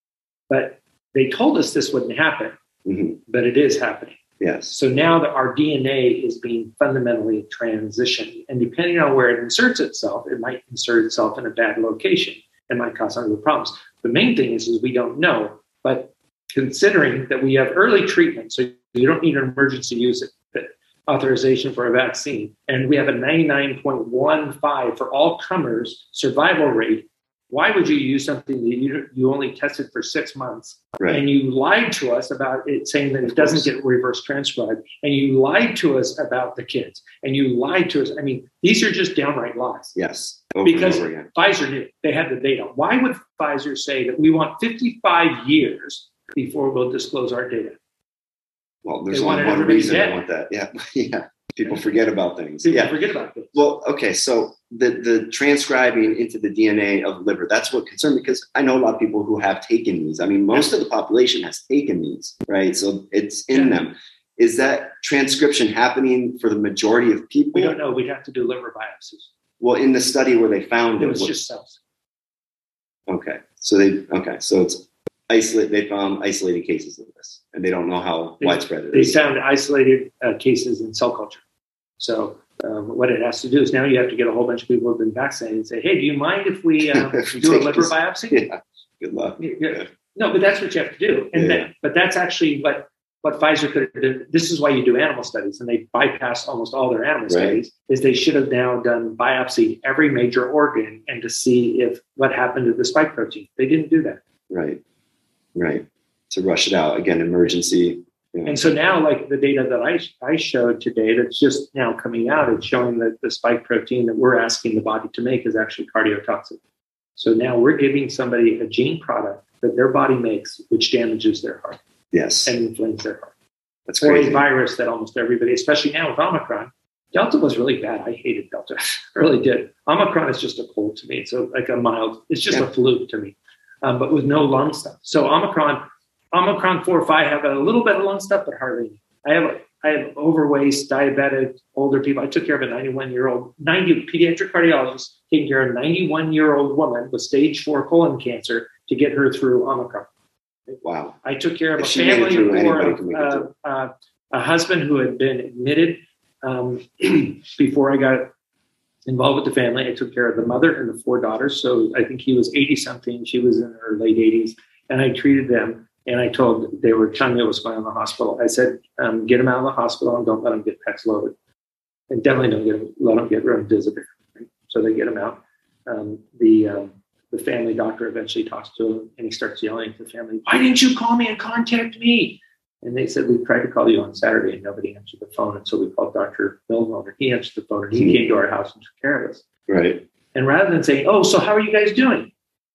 But they told us this wouldn't happen, Mhm. but it is happening. Yes. So now that our DNA is being fundamentally transitioned, and depending on where it inserts itself, it might insert itself in a bad location and might cause other problems. The main thing is, is we don't know, but considering that we have early treatment, so you don't need an emergency use authorization for a vaccine, and we have a 99.15 for all comers survival rate. Why would you use something that you, you only tested for six months? Right. and you lied to us about it saying that it doesn't get reverse transcribed. And you lied to us about the kids. And you lied to us. I mean these are just downright lies. Yes. Over because pfizer knew. They had the data. Why would pfizer say that we want 55 years before we'll disclose our data Well, there's they only one reason I want that. Yeah. yeah. People forget about things. people yeah. forget about this Well, okay, so the the transcribing into the DNA of liver, that's what concerned me because I know a lot of people who have taken these. I mean, most of the population has taken these, right? So it's in Yeah. them. Is that transcription happening for the majority of people? we don't know we'd have to do liver biopsies Well, in the study where they found it it, was what- just cells okay. So they okay, so it's isolate. They found isolated cases of this, and they don't know how They- widespread it they is. found isolated uh, cases in cell culture. So um, what it has to do is now you have to get a whole bunch of people who have been vaccinated and say, "Hey, do you mind if we uh, do a liver this- biopsy?" Yeah. Good luck. Yeah, yeah. No, but that's what you have to do, and Yeah. that, but that's actually what what Pfizer could have done, this is why you do animal studies, and they bypass almost all their animal Right. studies, is they should have now done biopsy every major organ and to see if what happened to the spike protein. They didn't do that. Right. Right. To rush it out again, emergency. Yeah. And so now, like the data that I, I showed today that's just now coming out, it's showing that the spike protein that we're asking the body to make is actually cardiotoxic. So now we're giving somebody a gene product that their body makes, which damages their heart yes. and inflames their heart. That's or a virus that almost everybody, especially now with Omicron. Delta was really bad. I hated Delta. I really did. Omicron is just a cold to me. It's a, like a mild, it's just Yeah. a flu to me, um, but with no lung stuff. So Omicron, Omicron 4 or 5 have a little bit of lung stuff, but hardly. I have, I have overweight, diabetic, older people. I took care of a 91 year old, 90 pediatric cardiologist taking care of a 91 year old woman with stage four colon cancer to get her through Omicron. Wow. I took care of If a she made it family or anybody can make it uh, uh, a husband who had been admitted um, before I got involved with the family. I took care of the mother and the four daughters. So I think he was 80 something. She was in her late 80s. And I treated them. And I told they were telling me what was going on in the hospital. I said, um, get them out of the hospital and don't let them get Paxlovid. And definitely don't get let them get remdesivir. Right? So they get them out. Um, the um, the family doctor eventually talks to him and he starts yelling at the family, Why didn't you call me and contact me? And they said, We tried to call you on Saturday and nobody answered the phone. And so we called Dr. Milhoan. He answered the phone and he Hmm. came to our house and took care of us. Right. And rather than saying, Oh, so how are you guys doing?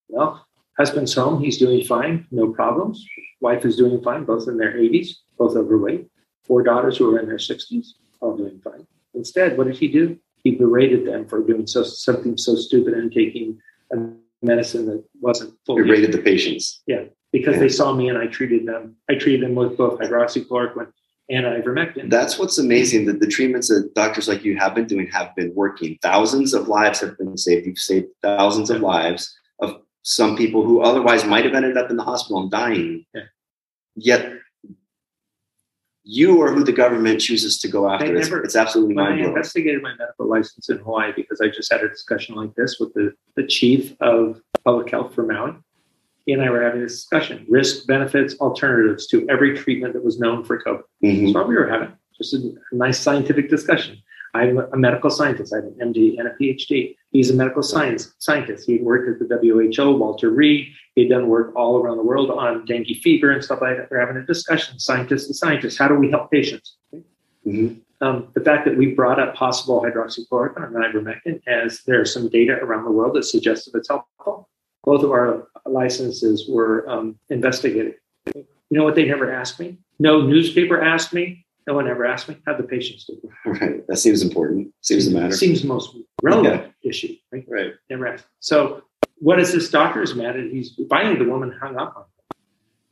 Well, husband's home. He's doing fine. No problems. Wife is doing fine, both in their 80s, both overweight. Four daughters who are in their 60s, all doing fine. Instead, what did he do? He berated them for doing so, something so stupid and taking a medicine that wasn't fully Berated the patients. Because Yeah. they saw me and I treated them. I treated them with both hydroxychloroquine and ivermectin. That's what's amazing that the treatments that doctors like you have been doing have been working. Thousands of lives have been saved. You've saved thousands of lives of some people who otherwise might have ended up in the hospital and dying. Yeah. Yet you are who the government chooses to go after. It's, never- it's absolutely when mind blowing. I investigated my medical license in Hawaii, because I just had a discussion like this with the, the chief of public health for Maui, he and I were having this discussion risk, benefits, alternatives to every treatment that was known for COVID. Mhm. That's what we were having, just a, nice scientific discussion. I'm a medical scientist. I have an MD and a PhD. He's a medical science scientist. He worked at the WHO, Walter Reed. He'd done work all around the world on dengue fever and stuff like that. We're having a discussion, scientists to scientists. How do we help patients? Mhm. Um, the fact that we brought up possible hydroxychloroquine and ivermectin as there's some data around the world that suggests that it's helpful. Both of our licenses were um, investigated. You know what they never asked me? No newspaper asked me. No one ever asked me. How the patients do. Right. That seems important. Seems to matter. Seems the most relevant issue. Right? Right. Never asked. So what is this doctor's mad at? He's finally the woman hung up on him.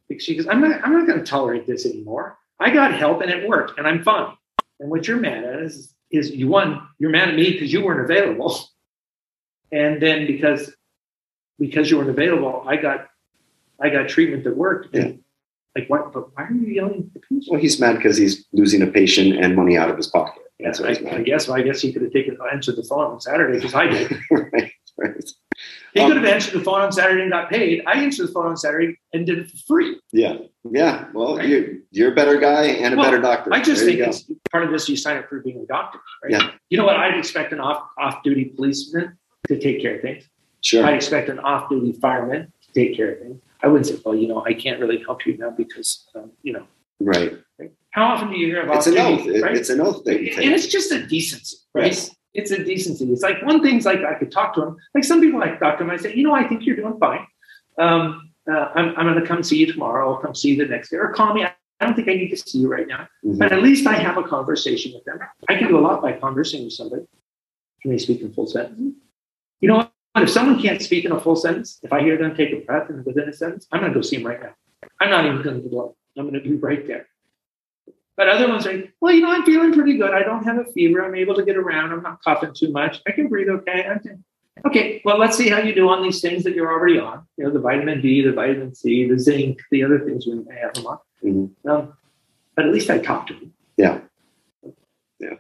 Because She goes, I'm not, I'm not going to tolerate this anymore. I got help and it worked and I'm fine. And what you're mad at is, is you one, you're mad at me because you weren't available. And then because because you weren't available, I got I got treatment that worked. And like what but why are you yelling at the patient? Well, he's mad because he's losing a patient and money out of his pocket. That's I, what I mad. guess I guess he could have taken answered the phone on Saturday because I did. right. Right. He Um, could have answered the phone on Saturday and got paid. I answered the phone on Saturday and did it for free. Yeah. Yeah. Well, Right. you're you're a better guy and a Well, better doctor. I just There think it's part of this. You sign up for being a doctor, right? Yeah. You know what? I'd expect an off off duty policeman to take care of things. Sure. I'd expect an off duty fireman to take care of things. I wouldn't say, well, you know, I can't really help you now because, um, you know, right. how often do you hear about It's an oath. It- right? It's an oath that you take. and it's just a decency, right? Yes. It's a decency. It's like one thing's like I could talk to him. Like some people like talk to him. I say, you know, I think you're doing fine. Um, uh, I'm, I'm going to come see you tomorrow. I'll come see you the next day, or call me. I don't think I need to see you right now, Mhm. but at least I have a conversation with them. I can do a lot by conversing with somebody. Can they speak in full sentences? You know what? If someone can't speak in a full sentence, if I hear them take a breath and within a sentence, I'm going to go see them right now. I'm not even going to go. I'm going to be right there. But other ones are, like, well, you know, I'm feeling pretty good. I don't have a fever. I'm able to get around. I'm not coughing too much. I can breathe okay. I'm Okay, well, let's see how you do on these things that you're already on. You know, the vitamin D, the vitamin C, the zinc, the other things we may have them on. Mhm. Um, but at least I talked to them. Yeah. Yeah.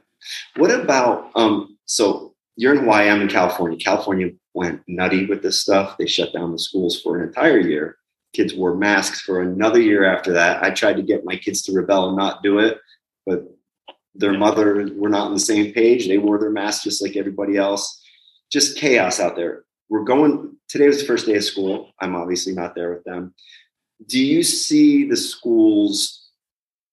What about um so you're in Hawaii, I'm in California. California went nutty with this stuff. They shut down the schools for an entire year. kids wore masks for another year after that. I tried to get my kids to rebel and not do it, but their mother were not on the same page. They wore their masks just like everybody else. Just chaos out there. We're going today was the first day of school. I'm obviously not there with them. Do you see the schools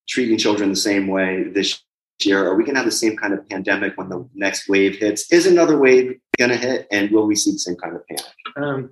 treating children the same way this year? Are we going to have the same kind of pandemic when the next wave hits? Is another wave going to hit? And will we see the same kind of panic? Um,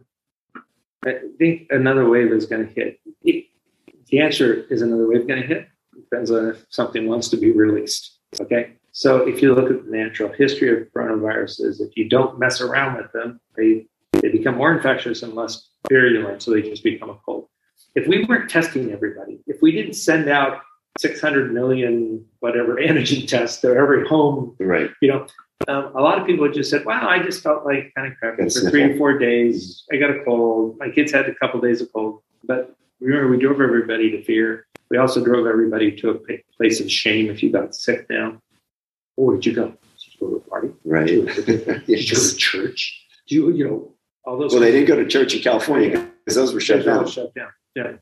I think another wave is going to hit. The answer is another wave going to hit. Depends on if something wants to be released. Okay. So if you look at the natural history of coronaviruses, if you don't mess around with them, they, they become more infectious and less virulent. So they just become a cold. If we weren't testing everybody, if we didn't send out 600 million whatever antigen tests to every home, Right. you know, um, a lot of people just said, "Wow, I just felt like kind of crappy for three or four days. I got a cold. My kids had a couple days of cold." But remember, we drove everybody to fear. We also drove everybody to a place of shame. If you got sick now, oh, where'd you go? Did you go to a party? Right. Did you go to church? Do you, you know, all those. Well, they didn't go to church in California because those were shut down. Shut down. Yeah.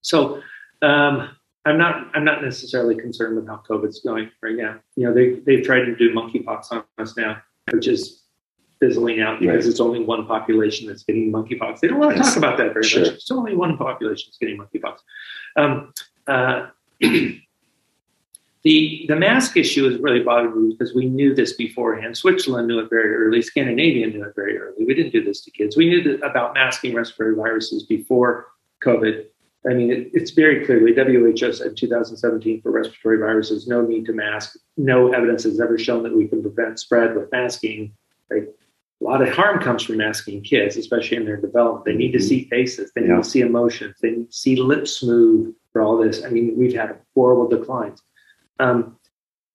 So um, I'm not I'm not necessarily concerned with how COVID's going right now. You know, they they've tried to do monkeypox on us now, which is fizzling out because Right. it's only one population that's getting monkeypox. They don't want to talk about that very Sure. much. It's only one population that's getting monkeypox. Um, uh, the the mask issue has really bothered me because we knew this beforehand. Switzerland knew it very early. Scandinavia knew it very early. We didn't do this to kids. We knew that about masking respiratory viruses before COVID. I mean, it, it's very clearly WHO said 2017 for respiratory viruses, no need to mask. No evidence has ever shown that we can prevent spread with masking. Right? A lot of harm comes from masking kids, especially in their development. They need to see faces, they need Yeah. to see emotions, they need to see lips move for all this. I mean, we've had horrible declines. Um,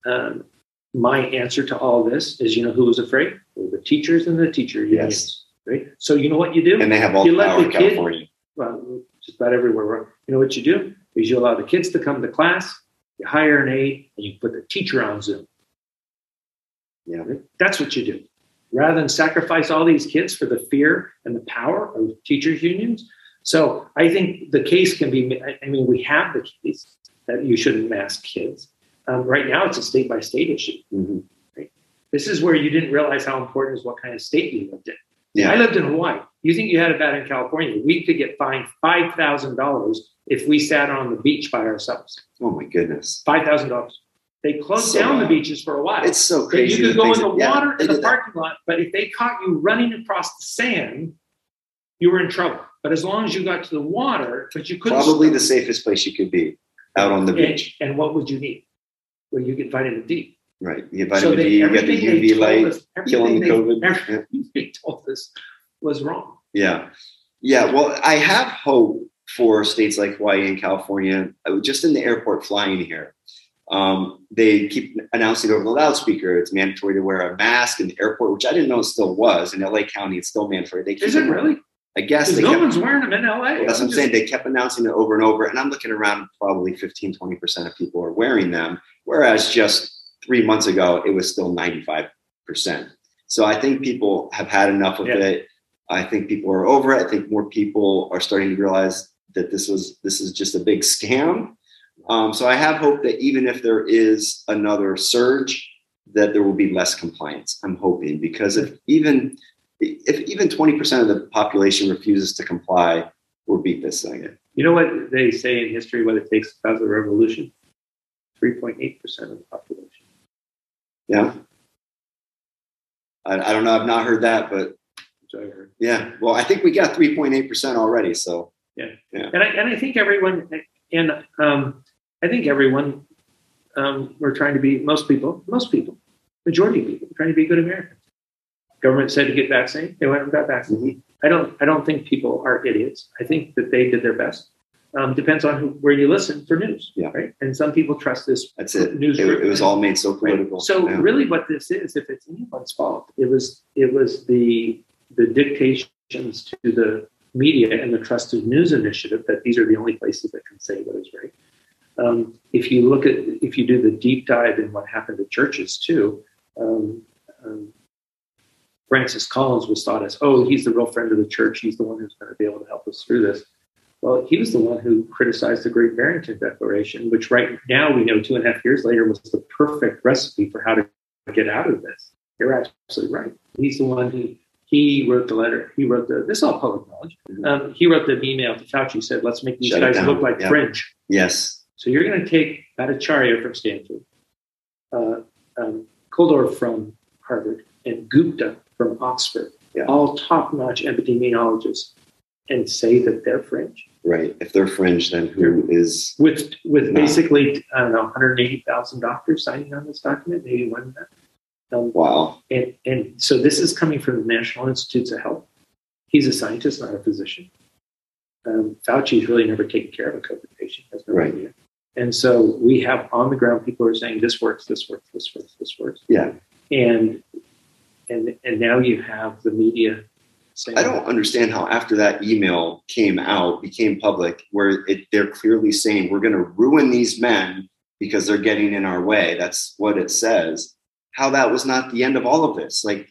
um, my answer to all this is, you know, who was afraid? Well, the teachers and the teacher unions. Yes. Right. So you know what you do? And they have all You the let power the kid- California. well, just about everywhere. You know what you do is you allow the kids to come to class, you hire an aide, and you put the teacher on Zoom. Yeah. That's what you do. Rather than sacrifice all these kids for the fear and the power of teachers' unions. So I think the case can be. I- mean, we have the case that you shouldn't mask kids. Um, right now, it's a state by state issue. Mhm. This is where you didn't realize how important is what kind of state you lived in. Yeah. I lived in Hawaii. You think you had it bad in California? We could get fined five thousand dollars if we sat on the beach by ourselves. Oh my goodness. Five thousand dollars. They closed So down the uh, beaches for a while. It's so crazy. you could go in the that- water they in the did that. parking lot, but if they caught you running across the sand, you were in trouble. But as long as you got to the water, but you couldn't Probably the safest place you could be out on the beach. And, what would you need? Well, you get vitamin D. Right. You get So vitamin they- D, you get the UV light, us- killing the COVID. everything they told us was wrong. Yeah. Yeah. Well, I have hope for states like Hawaii and California, uh, just in the airport flying here. Um, they keep announcing over the loudspeaker it's mandatory to wear a mask in the airport, which I didn't know it still was. In LA County, it's still mandatory. They keep Is it really? I guess they no kept, one's wearing them in LA. well, that's what I'm saying. They kept announcing it over and over. And I'm looking around, probably 15, 20% of people are wearing them. Whereas just three months ago, it was still 95%. So I think people have had enough of Yeah. it. I think people are over it. I think more people are starting to realize that this was this is just a big scam. Um, so I have hope that even if there is another surge, that there will be less compliance. I'm hoping because if even if even 20% of the population refuses to comply, we'll beat this thing. You know what they say in history, what it takes to cause a revolution? 3.8% of the population. Yeah. I, I don't know. I've not heard that, but Which I heard. yeah. Well, I think we got 3.8% already. So Yeah. yeah. And I, and I think everyone, and um, I think everyone, um, we're trying to be, most people, most people, majority of people, trying to be good Americans. Government said to get vaccinated, they went and got vaccinated. I don't, I don't think people are idiots. I think that they did their best. Um, depends on who, where you listen for news, Yeah. right? And some people trust this that's it. News It, it was all made so Right. political. So Yeah. really, what this is, if it's anyone's fault, it was it was the the dictations to the media and the trusted news initiative that these are the only places that can say what is right. Um, if you look at if you do the deep dive in what happened to churches too, um, um, Francis Collins was thought as oh he's the real friend of the church, he's the one who's going to be able to help us through this. Well, he was the one who criticized the Great Barrington Declaration, which right now we know two and a half years later was the perfect recipe for how to get out of this. You're absolutely right. He's the one who he wrote the letter. He wrote the this is all public knowledge. Um, he wrote the email to Fauci. Said, "Let's make these Shut guys look like Yeah. fringe." Yes. So you're going to take Bhattacharya from Stanford, uh, um, Kulldorff from Harvard, and Gupta from Oxford, Yeah. all top-notch epidemiologists, and say that they're fringe Right. If they're fringe, then who is? with with No. basically I don't know 180,000 doctors signing on this document, maybe one. Um, Wow. and and so this is coming from the National Institutes of Health. He's a scientist, not a physician. Um, Fauci's really never taken care of a COVID patient. Has no Right. idea. And so we have on the ground people who are saying this works, this works, this works, this works. Yeah. And and and now you have the media saying I don't understand how after that email came out, became public, where it, they're clearly saying we're going to ruin these men because they're getting in our way. That's what it says. How that was not the end of all of this. Like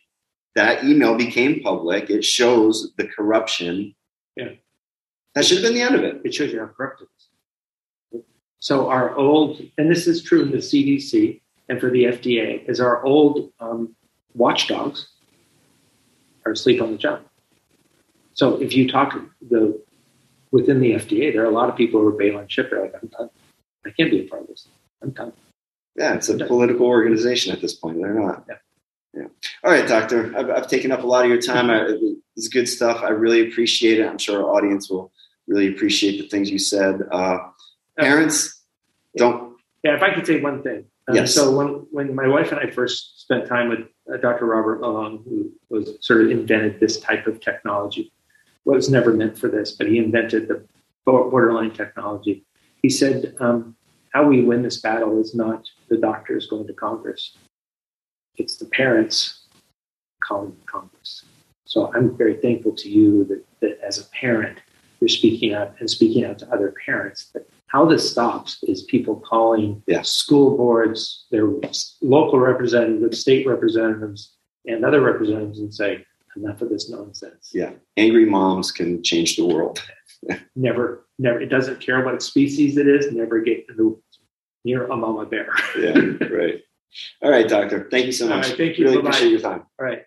that email became public. It shows the corruption. Yeah. That should have been the end of it. it shows you how corrupt it is. So our old, and this is true in the CDC and for the FDA, is our old um, watchdogs are asleep on the job. So if you talk the within the FDA, there are a lot of people who are bailing ship. They're like, I'm done. I can't be a part of this. I'm done. Yeah, it's a political organization at this point. They're not. Yeah. Yeah. All right, doctor. I've, I've taken up a lot of your time. I, this is good stuff. I really appreciate it. I'm sure our audience will really appreciate the things you said. Uh, parents, don't. Yeah, if I could say one thing. Um, Yes. So when, when my wife and I first spent time with uh, Dr. Robert Malone, who was sort of invented this type of technology, was never meant for this, but he invented the borderline technology. He said, um, "How we win this battle is not the doctors going to Congress; it's the parents calling Congress." So I'm very thankful to you that, that as a parent, you're speaking out and speaking out to other parents that how this stops is people calling Yeah. school boards, their local representatives, state representatives, and other representatives and say, enough of this nonsense. Yeah, angry moms can change the world. Never, never, it doesn't care what species it is, never get near a mama bear. Yeah, right. All right, doctor. Thank you so much. right, thank you. Really Bye-bye. appreciate your time. All right.